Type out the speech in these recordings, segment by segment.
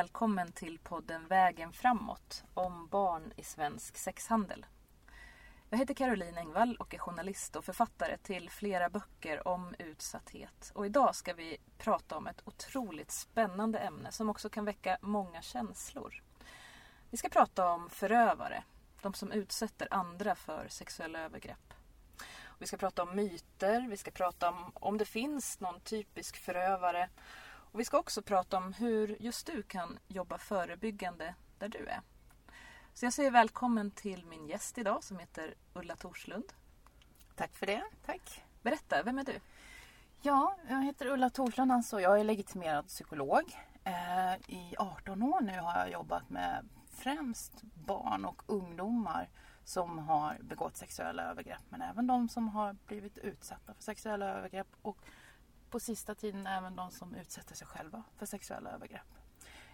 välkommen till podden Vägen framåt om barn i svensk sexhandel. Jag heter Caroline Engvall och är journalist och författare till flera böcker om utsatthet. Och idag ska vi prata om ett otroligt spännande ämne som också kan väcka många känslor. Vi ska prata om förövare, de som utsätter andra för sexuella övergrepp. Vi ska prata om myter, vi ska prata om om det finns någon typisk förövare och vi ska också prata om hur just du kan jobba förebyggande där du är. Så jag säger välkommen till min gäst idag som heter Ulla Torslund. Tack för det. Tack. Berätta, vem är du? Ja, jag heter Ulla Torslund. Alltså. Jag är legitimerad psykolog. Eh, I 18 år nu har jag jobbat med främst barn och ungdomar som har begått sexuella övergrepp men även de som har blivit utsatta för sexuella övergrepp och på sista tiden även de som utsätter sig själva för sexuella övergrepp.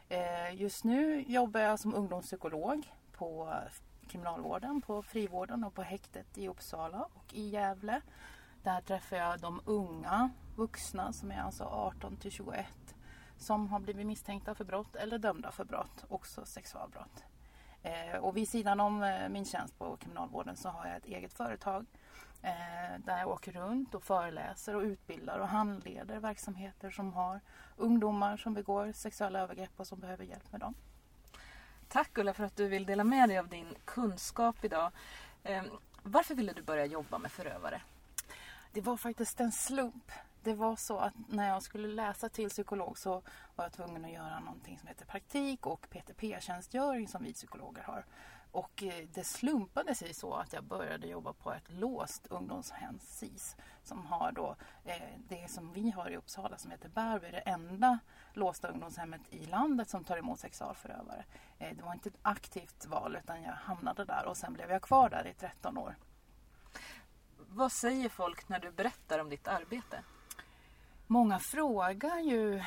Eh, just nu jobbar jag som ungdomspsykolog på kriminalvården, på frivården och på häktet i Uppsala och i Gävle. Där träffar jag de unga vuxna som är alltså 18 till 21 som har blivit misstänkta för brott eller dömda för brott, också sexualbrott. Eh, och vid sidan om eh, min tjänst på kriminalvården så har jag ett eget företag eh, där jag åker runt och föreläser och utbildar och handleder verksamheter som har ungdomar som begår sexuella övergrepp och som behöver hjälp med dem. Tack Ulla för att du vill dela med dig av din kunskap idag. Varför ville du börja jobba med förövare? Det var faktiskt en slump det var så att när jag skulle läsa till psykolog så var jag tvungen att göra någonting som heter praktik och PTP-tjänstgöring som vi psykologer har. Och eh, det slumpade sig så att jag började jobba på ett låst ungdomshem, SIS, som har då eh, det som vi har i Uppsala som heter Bärby, det enda låsta ungdomshemmet i landet som tar emot sexualförövare. Eh, det var inte ett aktivt val utan jag hamnade där och sen blev jag kvar där i 13 år. Vad säger folk när du berättar om ditt arbete? Många frågar ju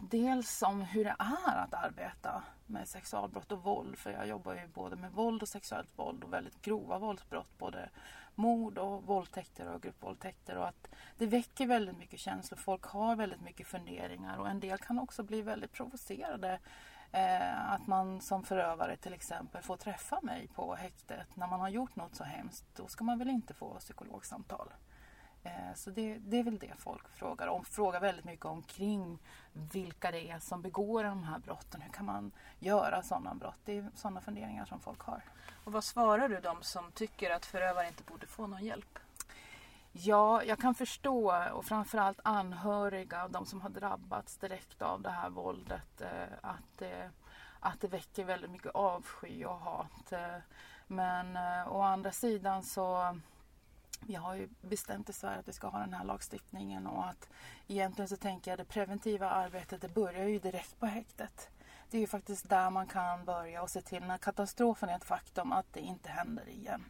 dels om hur det är att arbeta med sexualbrott och våld. För jag jobbar ju både med våld och sexuellt våld och väldigt grova våldsbrott. Både mord och våldtäkter och gruppvåldtäkter. Och att det väcker väldigt mycket känslor. Folk har väldigt mycket funderingar och en del kan också bli väldigt provocerade. Eh, att man som förövare till exempel får träffa mig på häktet när man har gjort något så hemskt. Då ska man väl inte få psykologsamtal. Eh, så det, det, är väl det folk frågar om. Frågar väldigt mycket omkring vilka det är som begår de här brotten. Hur kan man göra sådana brott? Det är sådana funderingar som folk har. Och vad svarar du de som tycker att förövare inte borde få någon hjälp? Ja, jag kan förstå och framförallt anhöriga, de som har drabbats direkt av det här våldet, eh, att det, att det väcker väldigt mycket avsky och hat. Eh, men å andra sidan så vi har ju bestämt i Sverige att vi ska ha den här lagstiftningen och att egentligen så tänker jag det preventiva arbetet det börjar ju direkt på häktet. Det är ju faktiskt där man kan börja och se till när katastrofen är ett faktum att det inte händer igen.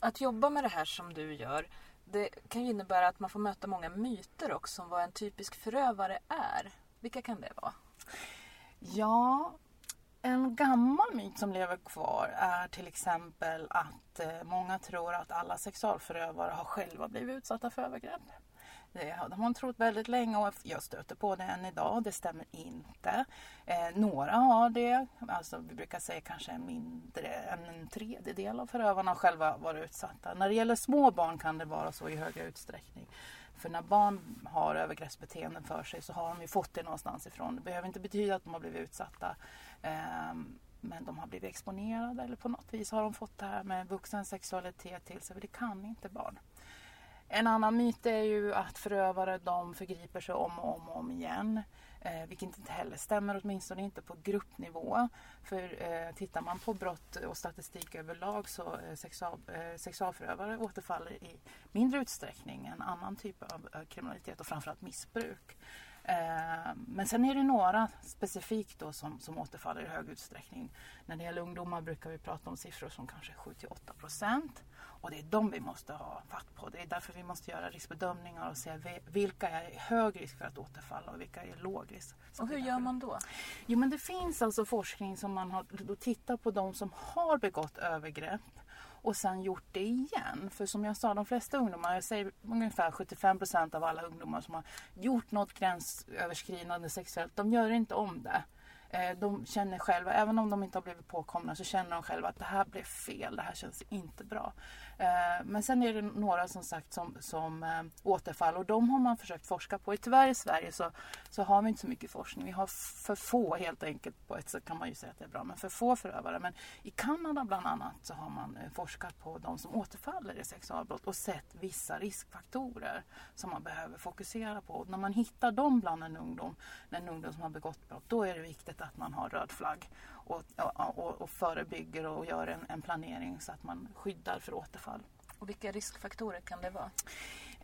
Att jobba med det här som du gör det kan ju innebära att man får möta många myter också om vad en typisk förövare är. Vilka kan det vara? Ja, en gammal myt som lever kvar är till exempel att eh, många tror att alla sexualförövare har själva blivit utsatta för övergrepp. Det har man trott väldigt länge och jag stöter på det än idag. Det stämmer inte. Eh, några har det. Alltså, vi brukar säga kanske mindre än en tredjedel av förövarna själva varit utsatta. När det gäller små barn kan det vara så i högre utsträckning. För när barn har övergreppsbeteenden för sig så har de ju fått det någonstans ifrån. Det behöver inte betyda att de har blivit utsatta. Ehm, men de har blivit exponerade eller på något vis har de fått det här med vuxen sexualitet till sig. För det kan inte barn. En annan myt är ju att förövare de förgriper sig om och om, och om igen. Eh, vilket inte heller stämmer, åtminstone inte på gruppnivå. För eh, tittar man på brott och statistik överlag så eh, sexual, eh, sexualförövare återfaller i mindre utsträckning än annan typ av eh, kriminalitet och framförallt missbruk. Eh, men sen är det några specifikt då som, som återfaller i hög utsträckning. När det gäller ungdomar brukar vi prata om siffror som kanske 7-8 procent. Och det är de vi måste ha fatt på. Det är därför vi måste göra riskbedömningar och se vilka är hög risk för att återfalla och vilka är låg risk. Och hur gör man då? Jo men det finns alltså forskning som man har då tittar på de som har begått övergrepp och sen gjort det igen. För som jag sa, de flesta ungdomar, jag säger ungefär 75 procent av alla ungdomar som har gjort något gränsöverskridande sexuellt, de gör inte om det. Eh, de känner själva, även om de inte har blivit påkomna, så känner de själva att det här blev fel, det här känns inte bra. Eh, men sen är det några som sagt som, som eh, återfall och de har man försökt forska på. Tyvärr i Sverige så, så har vi inte så mycket forskning. Vi har för få helt enkelt, på ett sätt kan man ju säga att det är bra, men för få förövare. Men i Kanada bland annat så har man forskat på de som återfaller i sexualbrott och sett vissa riskfaktorer som man behöver fokusera på. Och när man hittar dem bland en ungdom, en ungdom som har begått brott, då är det viktigt att man har röd flagg och, och, och förebygger och gör en, en, planering så att man skyddar för återfall. Och vilka riskfaktorer kan det vara?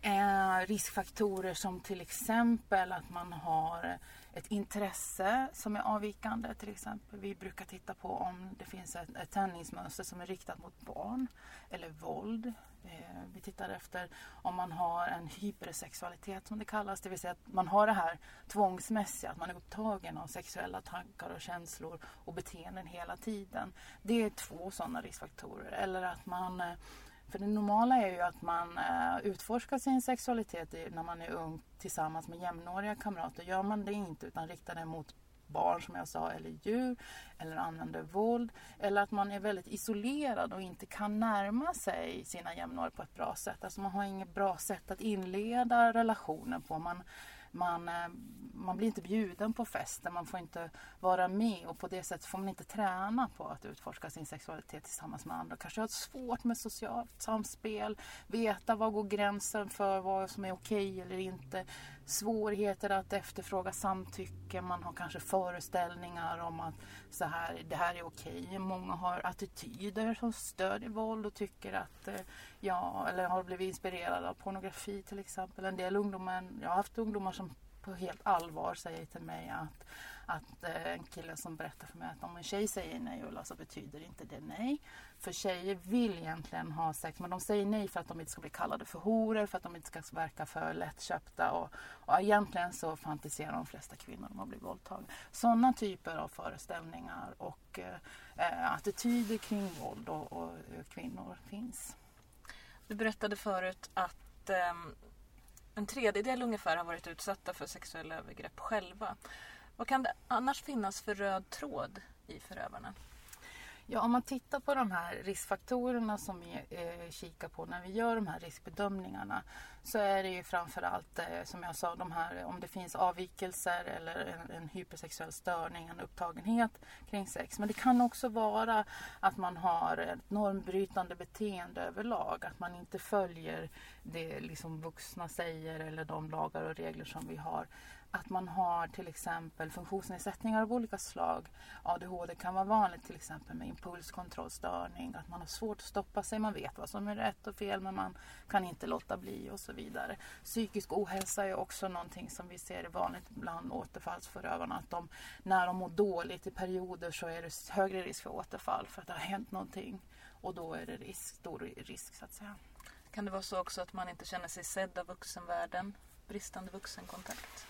Eh, riskfaktorer som till exempel att man har ett intresse som är avvikande. Till exempel. Vi brukar titta på om det finns ett, ett tändningsmönster som är riktat mot barn eller våld. Eh, vi tittar efter om man har en hypersexualitet som det kallas, det vill säga att man har det här tvångsmässiga, att man är upptagen av sexuella tankar och känslor och beteenden hela tiden. Det är två sådana riskfaktorer. Eller att man eh, för det normala är ju att man eh, utforskar sin sexualitet när man är ung tillsammans med jämnåriga kamrater. Gör man det inte utan riktar det mot barn som jag sa eller djur eller använder våld eller att man är väldigt isolerad och inte kan närma sig sina jämnåriga på ett bra sätt. Alltså man har inget bra sätt att inleda relationen på. Man, man, eh, man blir inte bjuden på festen, man får inte vara med och på det sättet får man inte träna på att utforska sin sexualitet tillsammans med andra. Kanske har svårt med socialt samspel, veta var går gränsen för vad som är okej eller inte. Svårigheter att efterfråga samtycke, man har kanske föreställningar om att så här, det här är okej. Många har attityder som stödjer våld och tycker att eh, ja, eller har blivit inspirerade av pornografi till exempel. En del ungdomar, jag har haft ungdomar som på helt allvar säger till mig att, att eh, en kille som berättar för mig att om en tjej säger nej Ulla så betyder inte det nej. För tjejer vill egentligen ha sex men de säger nej för att de inte ska bli kallade för horor, för att de inte ska verka för lättköpta och, och egentligen så fantiserar de flesta kvinnor om att bli våldtagna. Sådana typer av föreställningar och eh, eh, attityder kring våld och, och, kvinnor finns. Du berättade förut att eh, en tredjedel ungefär har varit utsatta för sexuella övergrepp själva. Vad kan det annars finnas för röd tråd i förövarna? Ja, om man tittar på de här riskfaktorerna som vi eh, kikar på när vi gör de här riskbedömningarna så är det ju framförallt eh, som jag sa, de här, om det finns avvikelser eller en, en, hypersexuell störning, en upptagenhet kring sex. Men det kan också vara att man har ett normbrytande beteende överlag, att man inte följer det liksom vuxna säger eller de lagar och regler som vi har att man har till exempel funktionsnedsättningar av olika slag. ADHD kan vara vanligt till exempel med impulskontrollstörning, att man har svårt att stoppa sig, man vet vad som är rätt och fel men man kan inte låta bli och så vidare. Psykisk ohälsa är också någonting som vi ser är vanligt bland återfallsförövarna, att de, när de mår dåligt i perioder så är det högre risk för återfall för att det har hänt någonting och då är det risk, stor risk så att säga. Kan det vara så också att man inte känner sig sedd av vuxenvärlden? Bristande vuxenkontakt?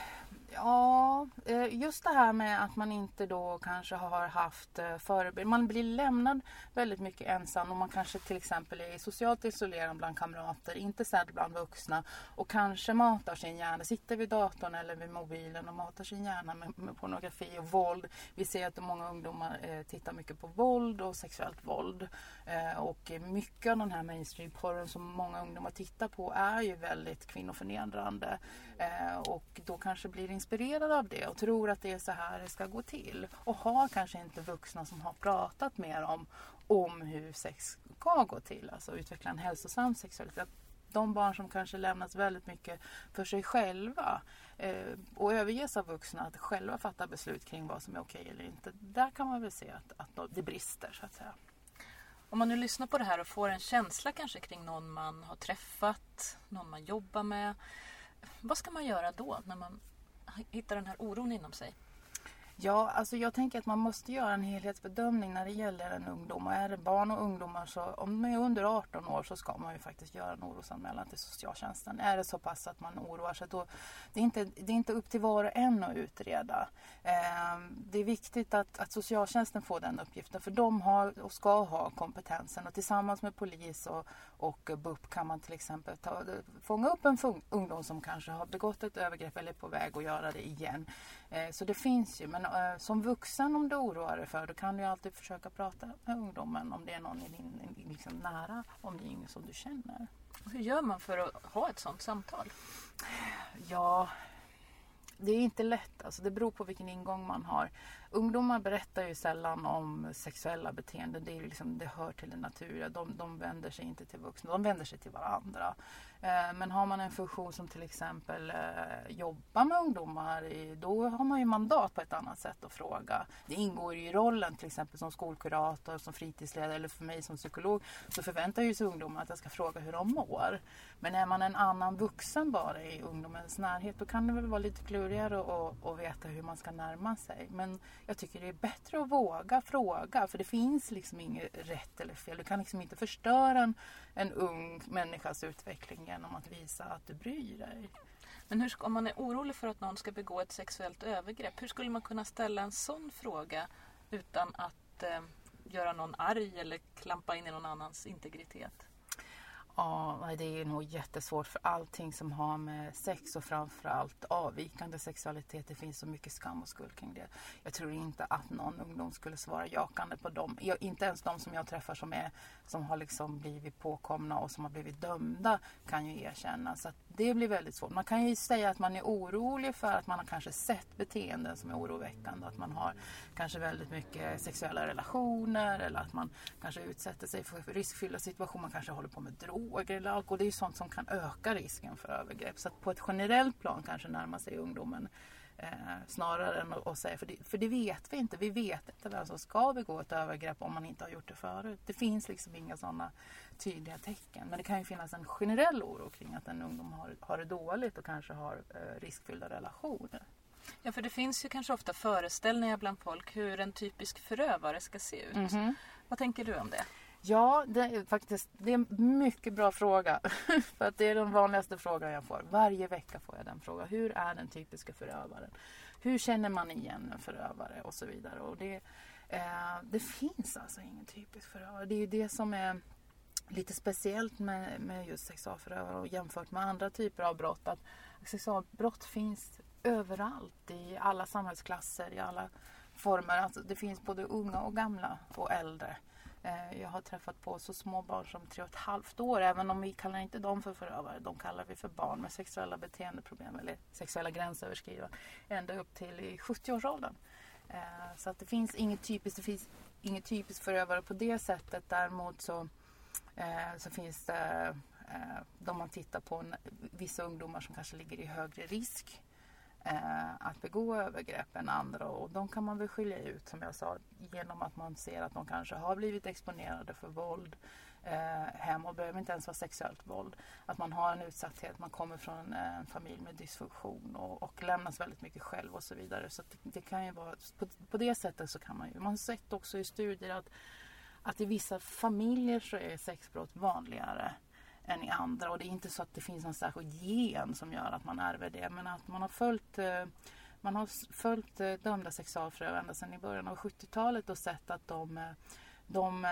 Ja, eh, just det här med att man inte då kanske har haft förebilder. förebild. Man blir lämnad väldigt mycket ensam och man kanske till exempel är socialt isolerad bland kamrater, inte sedd bland vuxna och kanske matar sin hjärna, sitter vid datorn eller vid mobilen och matar sin hjärna med, med pornografi och våld. Vi ser att många ungdomar eh, tittar mycket på våld och sexuellt våld. Eh, och mycket av den här mainstreamporren som många ungdomar tittar på är ju väldigt kvinnoförnedrande. Eh, och då kanske blir inspirerad av det och tror att det är så här det ska gå till. Och har kanske inte vuxna som har pratat mer om, om hur sex ska gå till. Alltså utveckla en hälsosam sexualitet de barn som kanske lämnas väldigt mycket för sig själva eh, och överges av vuxna att själva fatta beslut kring vad som är okej eller inte. Där kan man väl se att, att det brister så att säga. Om man nu lyssnar på det här och får en känsla kanske kring någon man har träffat, någon man jobbar med. Vad ska man göra då när man hitta den här oron inom sig? Ja, alltså jag tänker att man måste göra en helhetsbedömning när det gäller en ungdom. Och är det barn och ungdomar så om de är under 18 år så ska man ju faktiskt göra en orosanmälan till socialtjänsten. Är det så pass att man oroar sig då, det är inte, det är inte upp till var och en att utreda. Eh, det är viktigt att, att socialtjänsten får den uppgiften för de har och ska ha kompetensen och tillsammans med polis och, och BUP kan man till exempel ta, fånga upp en ungdom som kanske har begått ett övergrepp eller är på väg att göra det igen. Eh, så det finns ju. Men eh, som vuxen om du oroar dig för då kan du alltid försöka prata med ungdomen om det är någon i din liksom, nära omgivning som du känner. Hur gör man för att ha ett sådant samtal? Ja, det är inte lätt. Alltså det beror på vilken ingång man har. Ungdomar berättar ju sällan om sexuella beteenden. Det, är liksom, det hör till det naturliga. De, de vänder sig inte till vuxna, de vänder sig till varandra. Eh, men har man en funktion som till exempel eh, jobbar med ungdomar, då har man ju mandat på ett annat sätt att fråga. Det ingår ju i rollen till exempel som skolkurator, som fritidsledare eller för mig som psykolog så förväntar ju sig ungdomar att jag ska fråga hur de mår. Men är man en annan vuxen bara i ungdomens närhet då kan det väl vara lite klurigare att, att veta hur man ska närma sig. Men jag tycker det är bättre att våga fråga för det finns liksom inget rätt eller fel. Du kan liksom inte förstöra en, en ung människas utveckling genom att visa att du bryr dig. Men hur, om man är orolig för att någon ska begå ett sexuellt övergrepp, hur skulle man kunna ställa en sån fråga utan att eh, göra någon arg eller klampa in i någon annans integritet? Ja, det är nog jättesvårt för allting som har med sex och framförallt avvikande sexualitet. Det finns så mycket skam och skuld kring det. Jag tror inte att någon ungdom skulle svara jakande på dem. Jag, inte ens de som jag träffar som, är, som har liksom blivit påkomna och som har blivit dömda kan ju erkänna. Så det blir väldigt svårt. Man kan ju säga att man är orolig för att man har kanske sett beteenden som är oroväckande. Att man har kanske väldigt mycket sexuella relationer eller att man kanske utsätter sig för riskfyllda situationer. Man kanske håller på med droger eller alkohol. Det är ju sånt som kan öka risken för övergrepp. Så att på ett generellt plan kanske närma sig ungdomen Eh, snarare än att säga, för det, för det vet vi inte. Vi vet inte vem som ska begå ett övergrepp om man inte har gjort det förut. Det finns liksom inga sådana tydliga tecken. Men det kan ju finnas en generell oro kring att en ungdom har, har det dåligt och kanske har eh, riskfyllda relationer. Ja, för det finns ju kanske ofta föreställningar bland folk hur en typisk förövare ska se ut. Mm -hmm. Vad tänker du om det? Ja, det är faktiskt det är en mycket bra fråga. För att det är den vanligaste frågan jag får. Varje vecka får jag den frågan. Hur är den typiska förövaren? Hur känner man igen en förövare och så vidare. Och det, eh, det finns alltså ingen typisk förövare. Det är ju det som är lite speciellt med, med just sexualförövare och jämfört med andra typer av brott. Att sexualbrott finns överallt i alla samhällsklasser, i alla former. Alltså det finns både unga och gamla och äldre. Eh, jag har träffat på så små barn som tre och ett halvt år. Även om vi kallar inte dem för förövare. De kallar vi för barn med sexuella beteendeproblem eller sexuella gränsöverskridande. Ända upp till i 70-årsåldern. Eh, så att det finns inget typiskt, det finns inget typiskt förövare på det sättet. Däremot så, eh, så finns det, de man tittar på, vissa ungdomar som kanske ligger i högre risk eh, att begå övergrepp än andra och de kan man väl skilja ut som jag sa genom att man ser att de kanske har blivit exponerade för våld eh, hem och behöver inte ens vara sexuellt våld. Att man har en utsatthet, man kommer från en familj med dysfunktion och, och lämnas väldigt mycket själv och så vidare. Så det, det, kan ju vara, på, på, det sättet så kan man ju, man har sett också i studier att, att i vissa familjer så är sexbrott vanligare än i andra. Och det är inte så att det finns någon särskild gen som gör att man ärver det. Men att man har följt, eh, man har följt eh, dömda sexualförövare ända sedan i början av 70-talet och sett att de, eh, de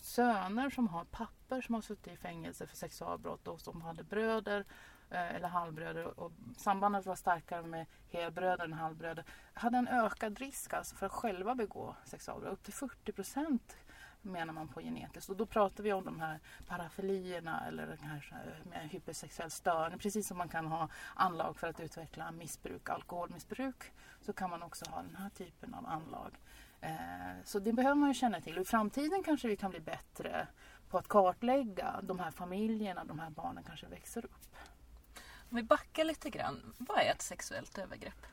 söner som har papper som har suttit i fängelse för sexualbrott och som hade bröder eller halvbröder och sambandet var starkare med helbröder än halvbröder hade en ökad risk alltså för att själva begå sexualbrott. Upp till 40 procent menar man på genetiskt. Och då pratar vi om de här parafilierna eller den här eh, här hypersexuell störning. Precis som man kan ha anlag för att utveckla missbruk, alkoholmissbruk, så kan man också ha den här typen av anlag. Eh, så det behöver man ju känna till. Och I framtiden kanske vi kan bli bättre på att kartlägga de här familjerna, de här barnen kanske växer upp. Om vi backar lite grann, vad är ett sexuellt övergrepp?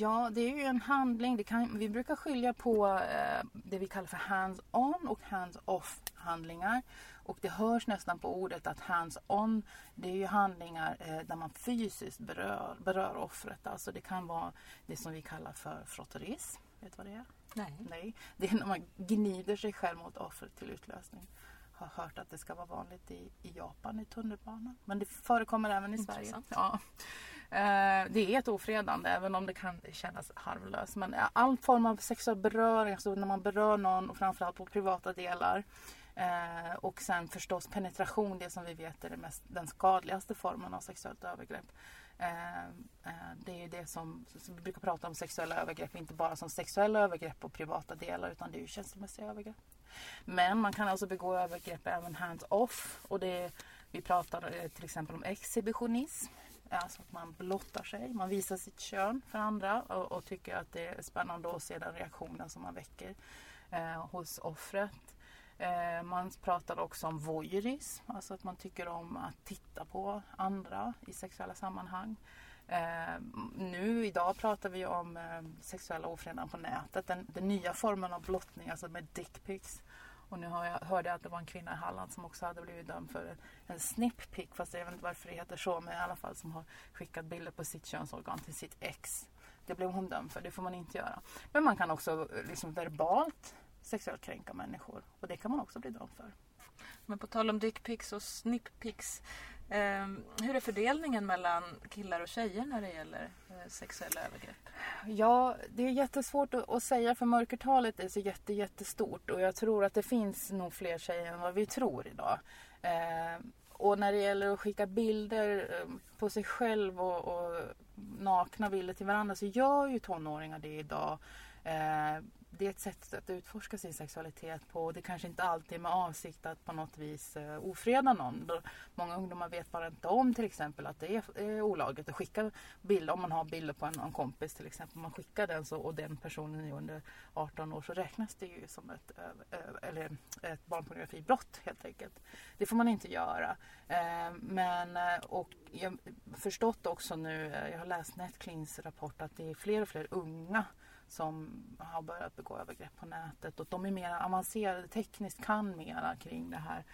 Ja, det är ju en handling. Kan, vi brukar skilja på eh, det vi kallar för hands-on och hands-off handlingar. Och det hörs nästan på ordet att hands-on, det är ju handlingar eh, där man fysiskt berör, berör offret. Alltså det kan vara det som vi kallar för frotterism. Vet du vad det är? Nej. Nej. Det är när man gnider sig själv mot offret till utlösning. Har hört att det ska vara vanligt i, i Japan i tunnelbanan. Men det förekommer även i Sverige. Intressant. Ja. Eh, Det är ett ofredande även om det kan kännas harmlöst. Men all form av sexuell beröring, alltså när man berör någon och framförallt på privata delar. Eh, och sen förstås penetration, det som vi vet är det mest, den skadligaste formen av sexuellt övergrepp. Eh, eh, Det är ju det som, som vi brukar prata om sexuella övergrepp, inte bara som sexuella övergrepp på privata delar utan det är ju känslomässiga övergrepp. Men man kan alltså begå övergrepp även hands-off. Och det, vi pratar eh, till exempel om exhibitionism. Alltså att man blottar sig, man visar sitt kön för andra och, och tycker att det är spännande att se den reaktionen som man väcker eh, hos offret. Eh, man pratar också om voyeurism, alltså att man tycker om att titta på andra i sexuella sammanhang. Eh, nu idag pratar vi om eh, sexuella ofredanden på nätet, den, den nya formen av blottning, alltså med dickpics. Och nu har jag, hörde jag att det var en kvinna i Halland som också hade blivit dömd för en, en snipppick, fast jag vet inte varför det heter så, men i alla fall som har skickat bilder på sitt könsorgan till sitt ex. Det blev hon dömd för, det får man inte göra. Men man kan också liksom verbalt sexuellt kränka människor och det kan man också bli dömd för. Men på tal om dickpics och snipppics. Ehm, hur är fördelningen mellan killar och tjejer när det gäller eh, sexuella övergrepp? Ja, det är jättesvårt att, säga för mörkertalet är så jätte, jättestort och jag tror att det finns nog fler tjejer än vad vi tror idag. Ehm, och när det gäller att skicka bilder ehm, på sig själv och, och nakna bilder till varandra så gör ju tonåringar det idag. Det är ett sätt att utforska sin sexualitet på och det kanske inte alltid är med avsikt att på något vis eh, ofreda någon. Många ungdomar vet bara inte om till exempel att det är, eh, är olagligt att skicka bilder. Om man har bilder på en, en kompis till exempel. Om man skickar den så, och den personen är under 18 år så räknas det ju som ett, eh, eh, eller ett barnpornografibrott helt enkelt. Det får man inte göra. Eh, men, och jag har förstått också nu, jag har läst Netcleans rapport att det är fler och fler unga som har börjat begå övergrepp på nätet och de är mer avancerade tekniskt, kan mera kring det här.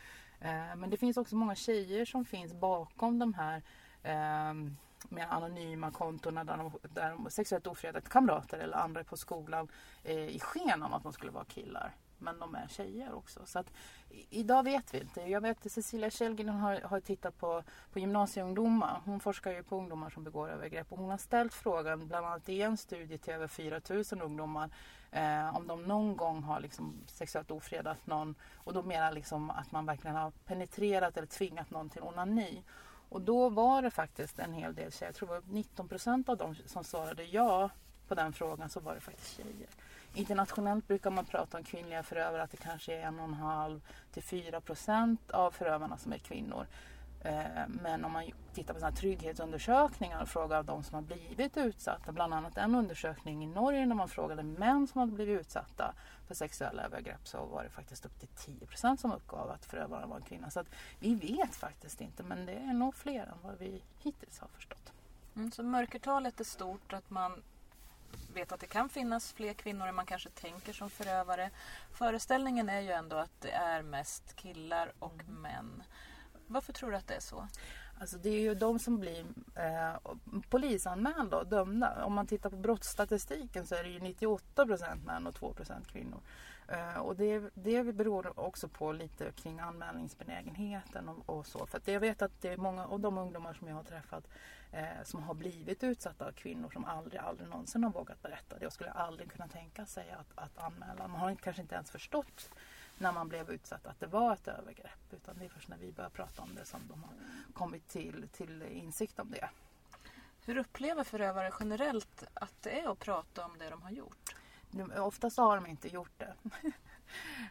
Eh, men det finns också många tjejer som finns bakom de här ehm, mer anonyma kontona där de, där de sexuellt ofredade kamrater eller andra på skolan eh, i sken av att de skulle vara killar. Men de är tjejer också. Så att, i- idag vet vi inte. Jag vet att Cecilia Källgren har, har tittat på, på gymnasieungdomar. Hon forskar ju på ungdomar som begår övergrepp och hon har ställt frågan bland annat i en studie till över 4 000 ungdomar eh, om de någon gång har liksom sexuellt ofredat någon och då menar liksom att man verkligen har penetrerat eller tvingat någon till onani. Och då var det faktiskt en hel del tjejer, jag tror det var 19 procent av dem som svarade ja på den frågan så var det faktiskt tjejer. Internationellt brukar man prata om kvinnliga förövare att det kanske är en och en halv till 4 procent av förövarna som är kvinnor. Eh, men om man tittar på såna här trygghetsundersökningar och frågar de som har blivit utsatta, bland annat en undersökning i Norge när man frågade män som hade blivit utsatta för sexuella övergrepp så var det faktiskt upp till 10 procent som uppgav att förövaren var en kvinna. Så att vi vet faktiskt inte men det är nog fler än vad vi hittills har förstått. Mm, så mörkertalet är stort, att man vet att det kan finnas fler kvinnor än man kanske tänker som förövare. Föreställningen är ju ändå att det är mest killar och män. Varför tror du att det är så? Alltså det är ju de som blir eh, polisanmälda och dömda. Om man tittar på brottsstatistiken så är det ju 98 procent män och 2 procent kvinnor. Eh, och det, det beror också på lite kring anmälningsbenägenheten och, och så. För att jag vet att det är många av de ungdomar som jag har träffat eh, som har blivit utsatta av kvinnor som aldrig, aldrig någonsin har vågat berätta det och skulle aldrig kunna tänka sig att, att anmäla. Man har kanske inte ens förstått när man blev utsatt att det var ett övergrepp. Utan det är först när vi börjar prata om det som de har kommit till, till insikt om det. Hur upplever förövare generellt att det är att prata om det de har gjort? Oftast har de inte gjort det.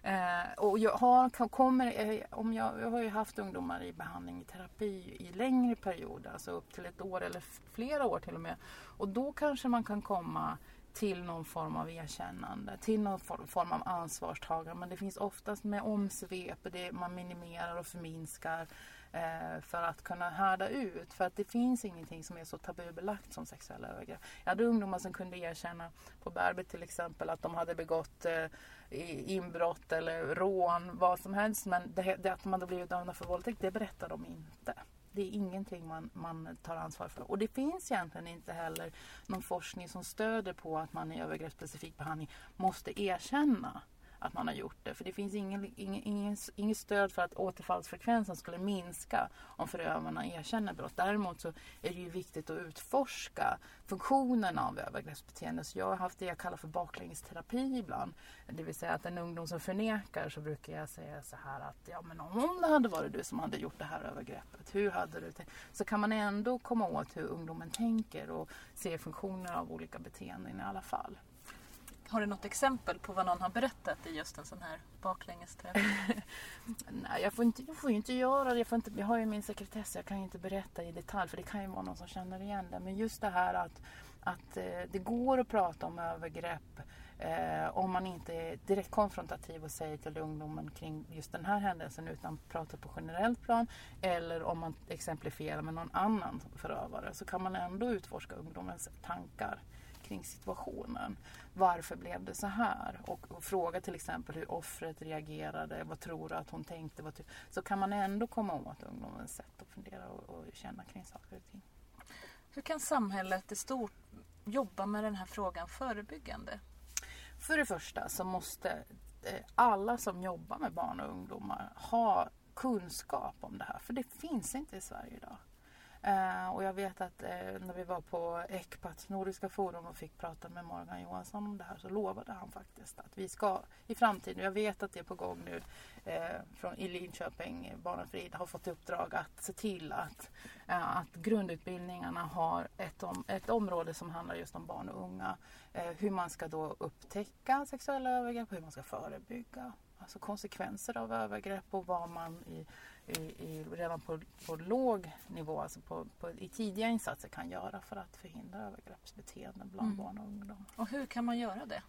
eh, och jag, har, kommer, eh, om jag, jag har ju haft ungdomar i behandling i terapi i längre perioder, alltså upp till ett år eller flera år till och med. Och då kanske man kan komma till någon form av erkännande, till någon form av ansvarstagande. Men det finns oftast med omsvep, det, man minimerar och förminskar eh, för att kunna härda ut. För att det finns ingenting som är så tabubelagt som sexuella övergrepp. Jag hade ungdomar som kunde erkänna på Bärby till exempel att de hade begått eh, inbrott eller rån, vad som helst. Men det, det att de hade blivit dömda för våldtäkt, det berättar de inte. Det är ingenting man, man tar ansvar för. Och det finns egentligen inte heller någon forskning som stöder på att man i övergreppsspecifik behandling måste erkänna att man har gjort det. För det finns ingen, ingen, ingen, ingen stöd för att återfallsfrekvensen skulle minska om förövarna erkänner brott. Däremot så är det ju viktigt att utforska funktionen av övergreppsbeteende. Så jag har haft det jag kallar för baklängesterapi ibland. Det vill säga att en ungdom som förnekar så brukar jag säga så här att ja men om det hade varit du som hade gjort det här övergreppet, hur hade du tänkt? Så kan man ändå komma åt hur ungdomen tänker och se funktioner av olika beteenden i alla fall. Har du något exempel på vad någon har berättat i just en sån här baklängesträff? Nej, jag får, inte, jag får ju inte göra det. Jag, får inte, jag har ju min sekretess. Jag kan ju inte berätta i detalj för det kan ju vara någon som känner igen det. Men just det här att, att eh, det går att prata om övergrepp eh, om man inte är direkt konfrontativ och säger till ungdomen kring just den här händelsen utan pratar på generellt plan eller om man exemplifierar med någon annan förövare så kan man ändå utforska ungdomens tankar kring situationen. Varför blev det så här? Och, och fråga till exempel hur offret reagerade. Vad tror du att hon tänkte? Vad så kan man ändå komma åt ungdomens sätt att fundera och, och känna kring saker och ting. Hur kan samhället i stort jobba med den här frågan förebyggande? För det första så måste eh, alla som jobbar med barn och ungdomar ha kunskap om det här. För det finns inte i Sverige idag. Eh, och jag vet att eh, när vi var på ECPATs Nordiska forum och fick prata med Morgan Johansson om det här så lovade han faktiskt att vi ska i framtiden, jag vet att det är på gång nu eh, från, i Linköping, Barn Frid har fått i uppdrag att se till att, att grundutbildningarna har ett, om, ett område som handlar just om barn och unga. Hur man ska då upptäcka sexuella övergrepp, hur man ska förebygga alltså konsekvenser av övergrepp och vad man i i, i, redan på, på låg nivå, alltså på, på, i tidiga insatser kan göra för att förhindra övergreppsbeteenden bland mm. barn och ungdom. Och hur kan man göra det?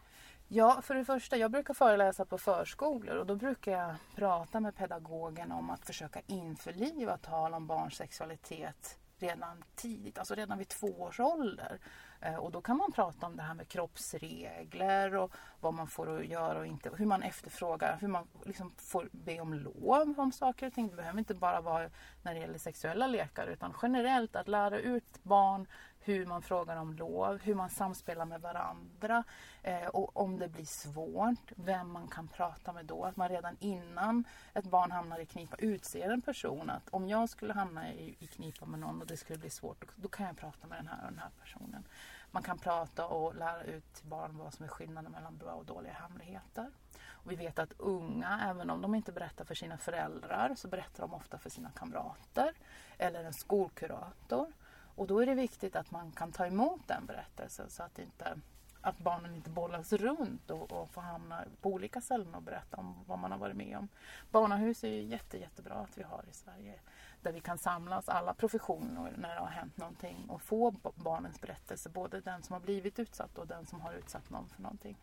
Ja, för det första, jag brukar föreläsa på förskolor och då brukar jag prata med pedagogen om att försöka införliva tal om barns sexualitet redan tidigt, alltså redan vid två års ålder. Eh, och då kan man prata om det här med kroppsregler och vad man får göra och inte. Hur man efterfrågar, hur man liksom får be om lov om saker och ting. Det behöver inte bara vara när det gäller sexuella lekar utan generellt att lära ut barn hur man frågar om lov, hur man samspelar med varandra eh, och om det blir svårt, vem man kan prata med då. Att man redan innan ett barn hamnar i knipa utser en person. Att om jag skulle hamna i, i knipa med någon och det skulle bli svårt, då, då, kan jag prata med den här och den här personen. Man kan prata och lära ut till barn vad som är skillnaden mellan bra och dåliga hemligheter. Och vi vet att unga, även om de inte berättar för sina föräldrar, så berättar de ofta för sina kamrater eller en skolkurator. Och då är det viktigt att man kan ta emot den berättelsen så att, inte, att barnen inte bollas runt och, och får hamna på olika ställen och berätta om vad man har varit med om. Barnahus är ju jätte, jättebra att vi har i Sverige där vi kan samlas alla professioner när det har hänt någonting och få barnens berättelse. Både den som har blivit utsatt och den som har utsatt någon för någonting.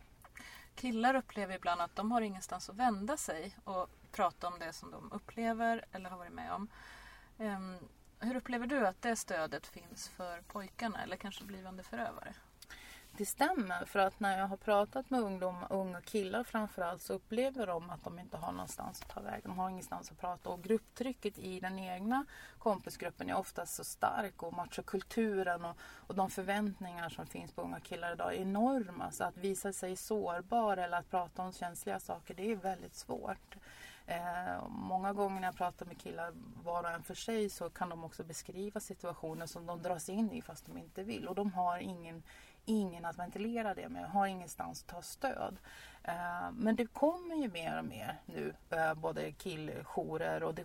Killar upplever ibland att de har ingenstans att vända sig och prata om det som de upplever eller har varit med om. Ehm, hur upplever du att det stödet finns för pojkarna eller kanske blivande förövare? Det stämmer för att när jag har pratat med ungdomar, unga killar framförallt så upplever de att de inte har någonstans att ta vägen. De har ingenstans att prata och grupptrycket i den egna kompisgruppen är oftast så stark och machokulturen och, och de förväntningar som finns på unga killar idag är enorma. Så att visa sig sårbar eller att prata om känsliga saker det är väldigt svårt. Eh, många gånger när jag pratar med killar var och en för sig så kan de också beskriva situationer som de dras in i fast de inte vill. Och de har ingen, ingen att ventilera det med, har ingenstans att ta stöd. Eh, men det kommer ju mer och mer nu, eh, både killjourer och det,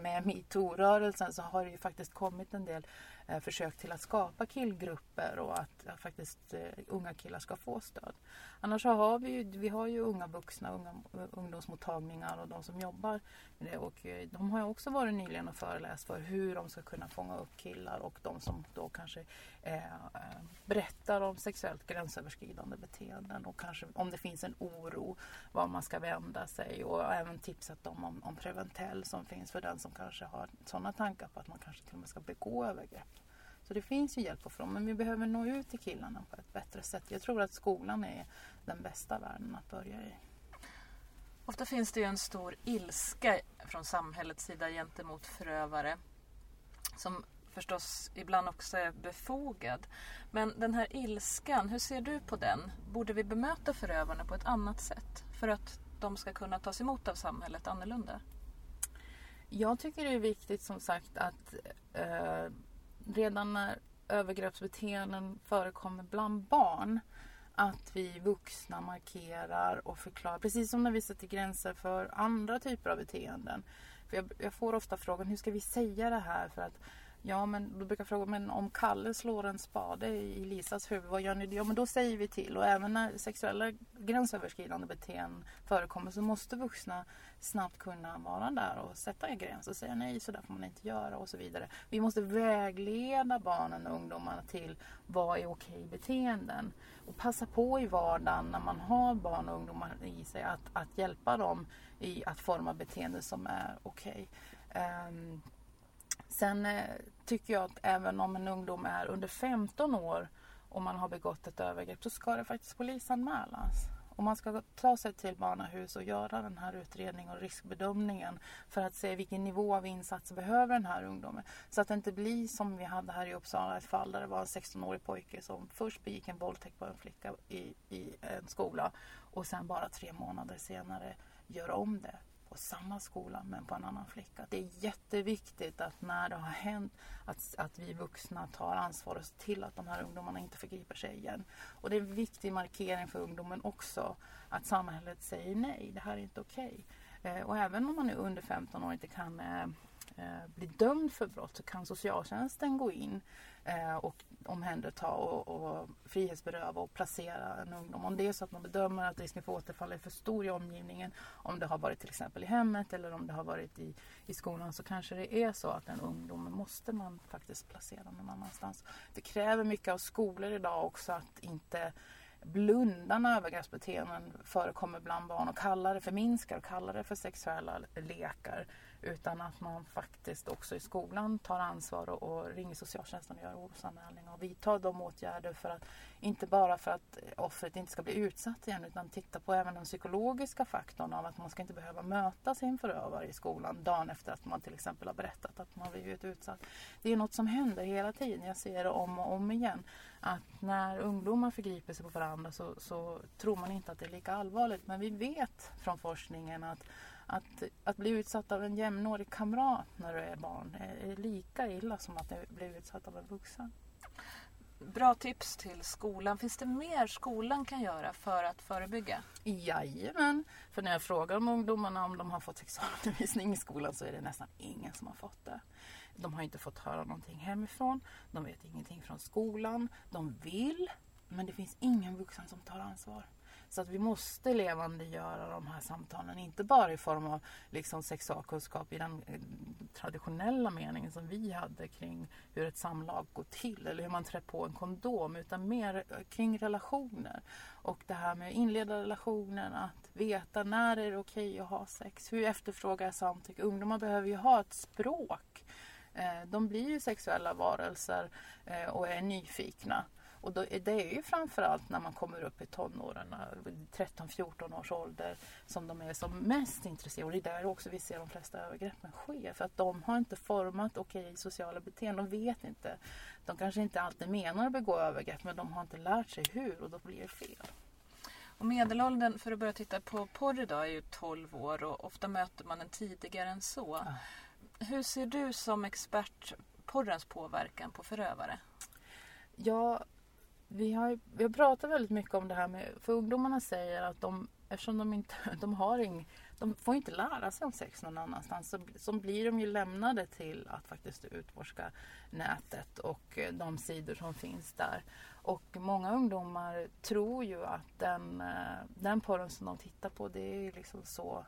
med metoo-rörelsen så har det ju faktiskt kommit en del eh, Eh, försök till att skapa killgrupper och att, att faktiskt eh, unga killar ska få stöd. Annars så har vi ju, vi har ju unga vuxna, unga eh, ungdomsmottagningar och de som jobbar med det. Och eh, de har jag också varit nyligen och föreläst för hur de ska kunna fånga upp killar och de som då kanske eh, eh, berättar om sexuellt gränsöverskridande beteenden och kanske om det finns en oro var man ska vända sig och även tipsat dem om, om Preventell som finns för den som kanske har sådana tankar på att man kanske till och med ska begå övergrepp. Så det finns ju hjälp att få men vi behöver nå ut till killarna på ett bättre sätt. Jag tror att skolan är den bästa världen att börja i. Ofta finns det ju en stor ilska från samhällets sida gentemot förövare som förstås ibland också är befogad. Men den här ilskan, hur ser du på den? Borde vi bemöta förövarna på ett annat sätt för att de ska kunna tas emot av samhället annorlunda? Jag tycker det är viktigt som sagt att eh, redan när övergreppsbeteenden förekommer bland barn att vi vuxna markerar och förklarar, precis som när vi sätter gränser för andra typer av beteenden. För jag, jag får ofta frågan, hur ska vi säga det här för att Ja, men då brukar jag fråga, men om Kalle slår en spade i Lisas huvud, vad gör ni då? Ja, men då säger vi till. Och även när sexuella gränsöverskridande beteenden förekommer så måste vuxna snabbt kunna vara där och sätta en gräns och säga nej, så där får man inte göra och så vidare. Vi måste vägleda barnen och ungdomarna till vad är okej beteenden. Och passa på i vardagen när man har barn och ungdomar i sig att, att hjälpa dem i att forma beteenden som är okej. Um, Sen eh, tycker jag att även om en ungdom är under 15 år och man har begått ett övergrepp så ska det faktiskt polisanmälas. Och man ska ta sig till barnahus och göra den här utredningen och riskbedömningen för att se vilken nivå av insats behöver den här ungdomen. Så att det inte blir som vi hade här i Uppsala, ett fall där det var en 16-årig pojke som först begick en våldtäkt på en flicka i, i en skola och sen bara tre månader senare gör om det på samma skola men på en annan flicka. Det är jätteviktigt att när det har hänt att, att vi vuxna tar ansvar och ser till att de här ungdomarna inte förgriper sig igen. Och det är en viktig markering för ungdomen också att samhället säger nej, det här är inte okej. Okay. Eh, och även om man är under 15 år och inte kan eh, eh, bli dömd för brott så kan socialtjänsten gå in eh, och omhänderta och, och frihetsberöva och placera en ungdom. Om det är så att man bedömer att risken för återfall är för stor i omgivningen, om det har varit till exempel i hemmet eller om det har varit i, i skolan så kanske det är så att en ungdom måste man faktiskt placera någon annanstans. Det kräver mycket av skolor idag också att inte blunda när övergreppsbeteenden förekommer bland barn och kalla det för minskar och kalla det för sexuella lekar. Utan att man faktiskt också i skolan tar ansvar och, och ringer socialtjänsten och gör orosanmälning och vidtar de åtgärder för att inte bara för att offret inte ska bli utsatt igen utan titta på även den psykologiska faktorn av att man ska inte behöva möta sin förövare i skolan dagen efter att man till exempel har berättat att man blivit utsatt. Det är något som händer hela tiden. Jag ser det om och om igen. Att när ungdomar förgriper sig på varandra så, så tror man inte att det är lika allvarligt. Men vi vet från forskningen att att, att bli utsatt av en jämnårig kamrat när du är barn är lika illa som att bli utsatt av en vuxen. Bra tips till skolan. Finns det mer skolan kan göra för att förebygga? Jajamän. För när jag frågar om ungdomarna om de har fått sexualundervisning i skolan så är det nästan ingen som har fått det. De har inte fått höra någonting hemifrån. De vet ingenting från skolan. De vill, men det finns ingen vuxen som tar ansvar. Så att vi måste levandegöra de här samtalen, inte bara i form av liksom sexualkunskap i den eh, traditionella meningen som vi hade kring hur ett samlag går till eller hur man trär på en kondom, utan mer eh, kring relationer. Och det här med att inleda relationen, att veta när är det okej okay att ha sex, hur efterfrågar jag samtycke? Ungdomar behöver ju ha ett språk. Eh, de blir ju sexuella varelser och är nyfikna. Och då, det är ju framförallt när man kommer upp i tonåren, 13-14 års ålder, som de är som mest intresserade. Och det är där också vi ser de flesta övergreppen ske. För att de har inte format okej okay, sociala beteenden. De vet inte. De kanske inte alltid menar att begå övergrepp men de har inte lärt sig hur och då blir det fel. Och medelåldern för att börja titta på porr idag är ju 12 år och ofta möter man den tidigare än så. Ja. Hur ser du som expert porrens påverkan på förövare? Ja, vi har, vi har pratat väldigt mycket om det här med, för ungdomarna säger att de eftersom de inte de har ing, de får inte lära sig om sex någon annanstans så, så blir de ju lämnade till att faktiskt utforska nätet och eh, de sidor som finns där. Och många ungdomar tror ju att den, eh, den porren som de tittar på det är liksom så,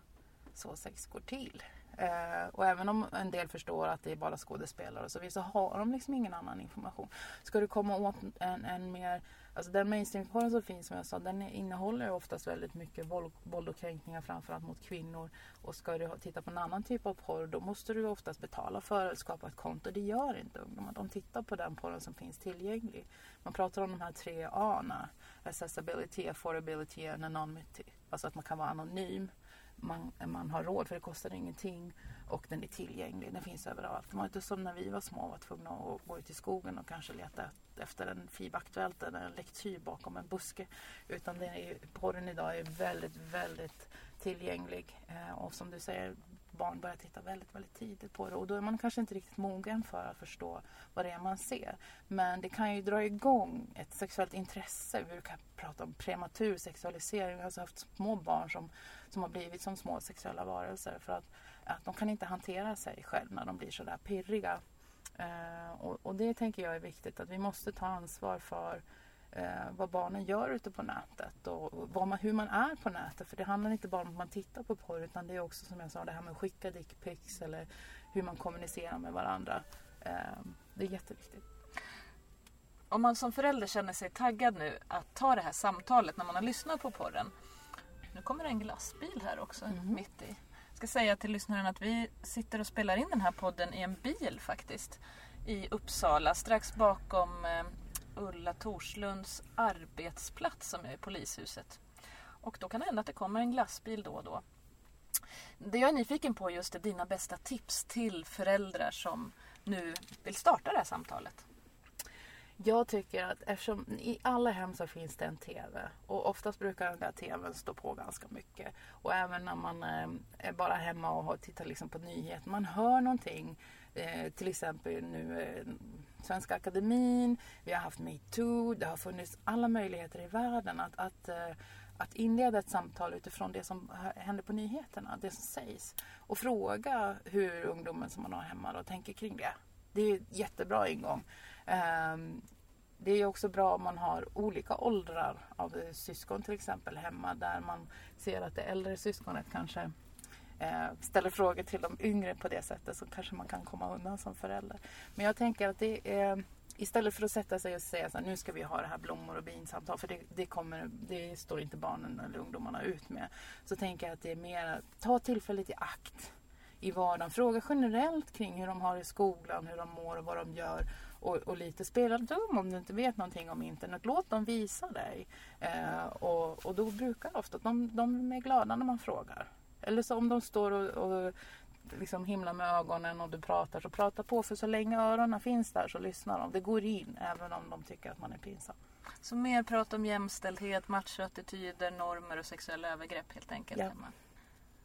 så sex går till. Eh, och även om en del förstår att det är bara skådespelare och så vidare så har de liksom ingen annan information. Ska du komma åt en, en mer Alltså den mainstreamporren som finns som jag sa, den innehåller oftast väldigt mycket våld, våld och kränkningar framförallt mot kvinnor. Och ska du titta på en annan typ av porr då måste du oftast betala för att skapa ett konto. Det gör inte ungdomar. De tittar på den porren som finns tillgänglig. Man pratar om de här tre A. Accessibility, affordability and anonymity. Alltså att man kan vara anonym man, man har råd för det kostar ingenting och den är tillgänglig. Den finns överallt. Det var inte som när vi var små och var tvungna att gå ut i skogen och kanske leta efter en FIB-Aktuellt eller en lektyr bakom en buske. Utan den är, porren idag är väldigt, väldigt tillgänglig. Eh, och som du säger, barn börjar titta väldigt, väldigt tidigt på det och då är man kanske inte riktigt mogen för att förstå vad det är man ser. Men det kan ju dra igång ett sexuellt intresse. Vi brukar prata om prematur sexualisering. Vi har alltså haft små barn som, som har blivit som små sexuella varelser för att, att de kan inte hantera sig själv när de blir sådär pirriga. Uh, och, och, det tänker jag är viktigt att vi måste ta ansvar för eh, vad barnen gör ute på nätet och man, hur man är på nätet. För det handlar inte bara om att man tittar på porr utan det är också som jag sa det här med att skicka dickpics eller hur man kommunicerar med varandra. Eh, det är jätteviktigt. Om man som förälder känner sig taggad nu att ta det här samtalet när man har lyssnat på porren. Nu kommer en glassbil här också mm. mitt i. Jag ska säga till lyssnaren att vi sitter och spelar in den här podden i en bil faktiskt. I Uppsala strax bakom eh, Ulla Torslunds arbetsplats som är polishuset. Och då kan det hända att det kommer en glassbil då och då. Det jag är nyfiken på just är dina bästa tips till föräldrar som nu vill starta det här samtalet. Jag tycker att eftersom i alla hem så finns det en TV och oftast brukar den där TVn stå på ganska mycket. Och även när man eh, är bara hemma och tittar liksom på nyheter. Man hör någonting, eh, till exempel nu eh, Svenska Akademin, vi har haft metoo, det har funnits alla möjligheter i världen att, att, eh, att inleda ett samtal utifrån det som händer på nyheterna, det som sägs. Och fråga hur ungdomen som man har hemma då tänker kring det. Det är en jättebra ingång. Ehm, det är också bra om man har olika åldrar av syskon till exempel hemma där man ser att det äldre syskonet kanske eh, ställer frågor till de yngre på det sättet så kanske man kan komma undan som förälder. Men jag tänker att det är istället för att sätta sig och säga så här, nu ska vi ha det här blommor och binsamtal för det, det, kommer, det står inte barnen eller ungdomarna ut med. Så tänker jag att det är mer, ta tillfället i akt i vardagen. Fråga generellt kring hur de har det i skolan, hur de mår och vad de gör. Och, och lite spela dum om du inte vet någonting om internet. Låt dem visa dig. Eh, och, och då brukar ofta de, de är glada när man frågar. Eller så om de står och, och liksom himlar med ögonen och du pratar så prata på för så länge öronen finns där så lyssnar de. Det går in även om de tycker att man är pinsam. Så mer prat om jämställdhet, machoattityder, normer och sexuella övergrepp helt enkelt. Ja.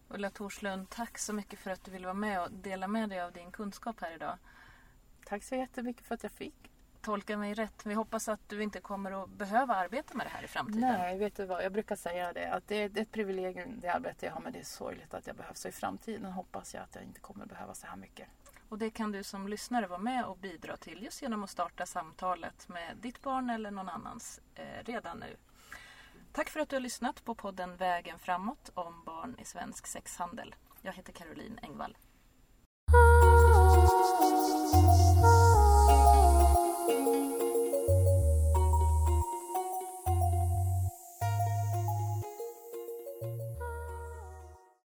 Ulla Torslund, tack så mycket för att du ville vara med och dela med dig av din kunskap här idag. Tack så jättemycket för att jag fick tolka mig rätt. Vi hoppas att du inte kommer att behöva arbeta med det här i framtiden. Nej, vet du vad? Jag brukar säga det. Att det är ett privilegium det arbete jag har men det är sorgligt att jag behövs. Så i framtiden hoppas jag att jag inte kommer behöva så här mycket. Och det kan du som lyssnare vara med och bidra till just genom att starta samtalet med ditt barn eller någon annans eh, redan nu. Tack för att du har lyssnat på podden Vägen framåt om barn i svensk sexhandel. Jag heter Caroline Engvall. oh, oh.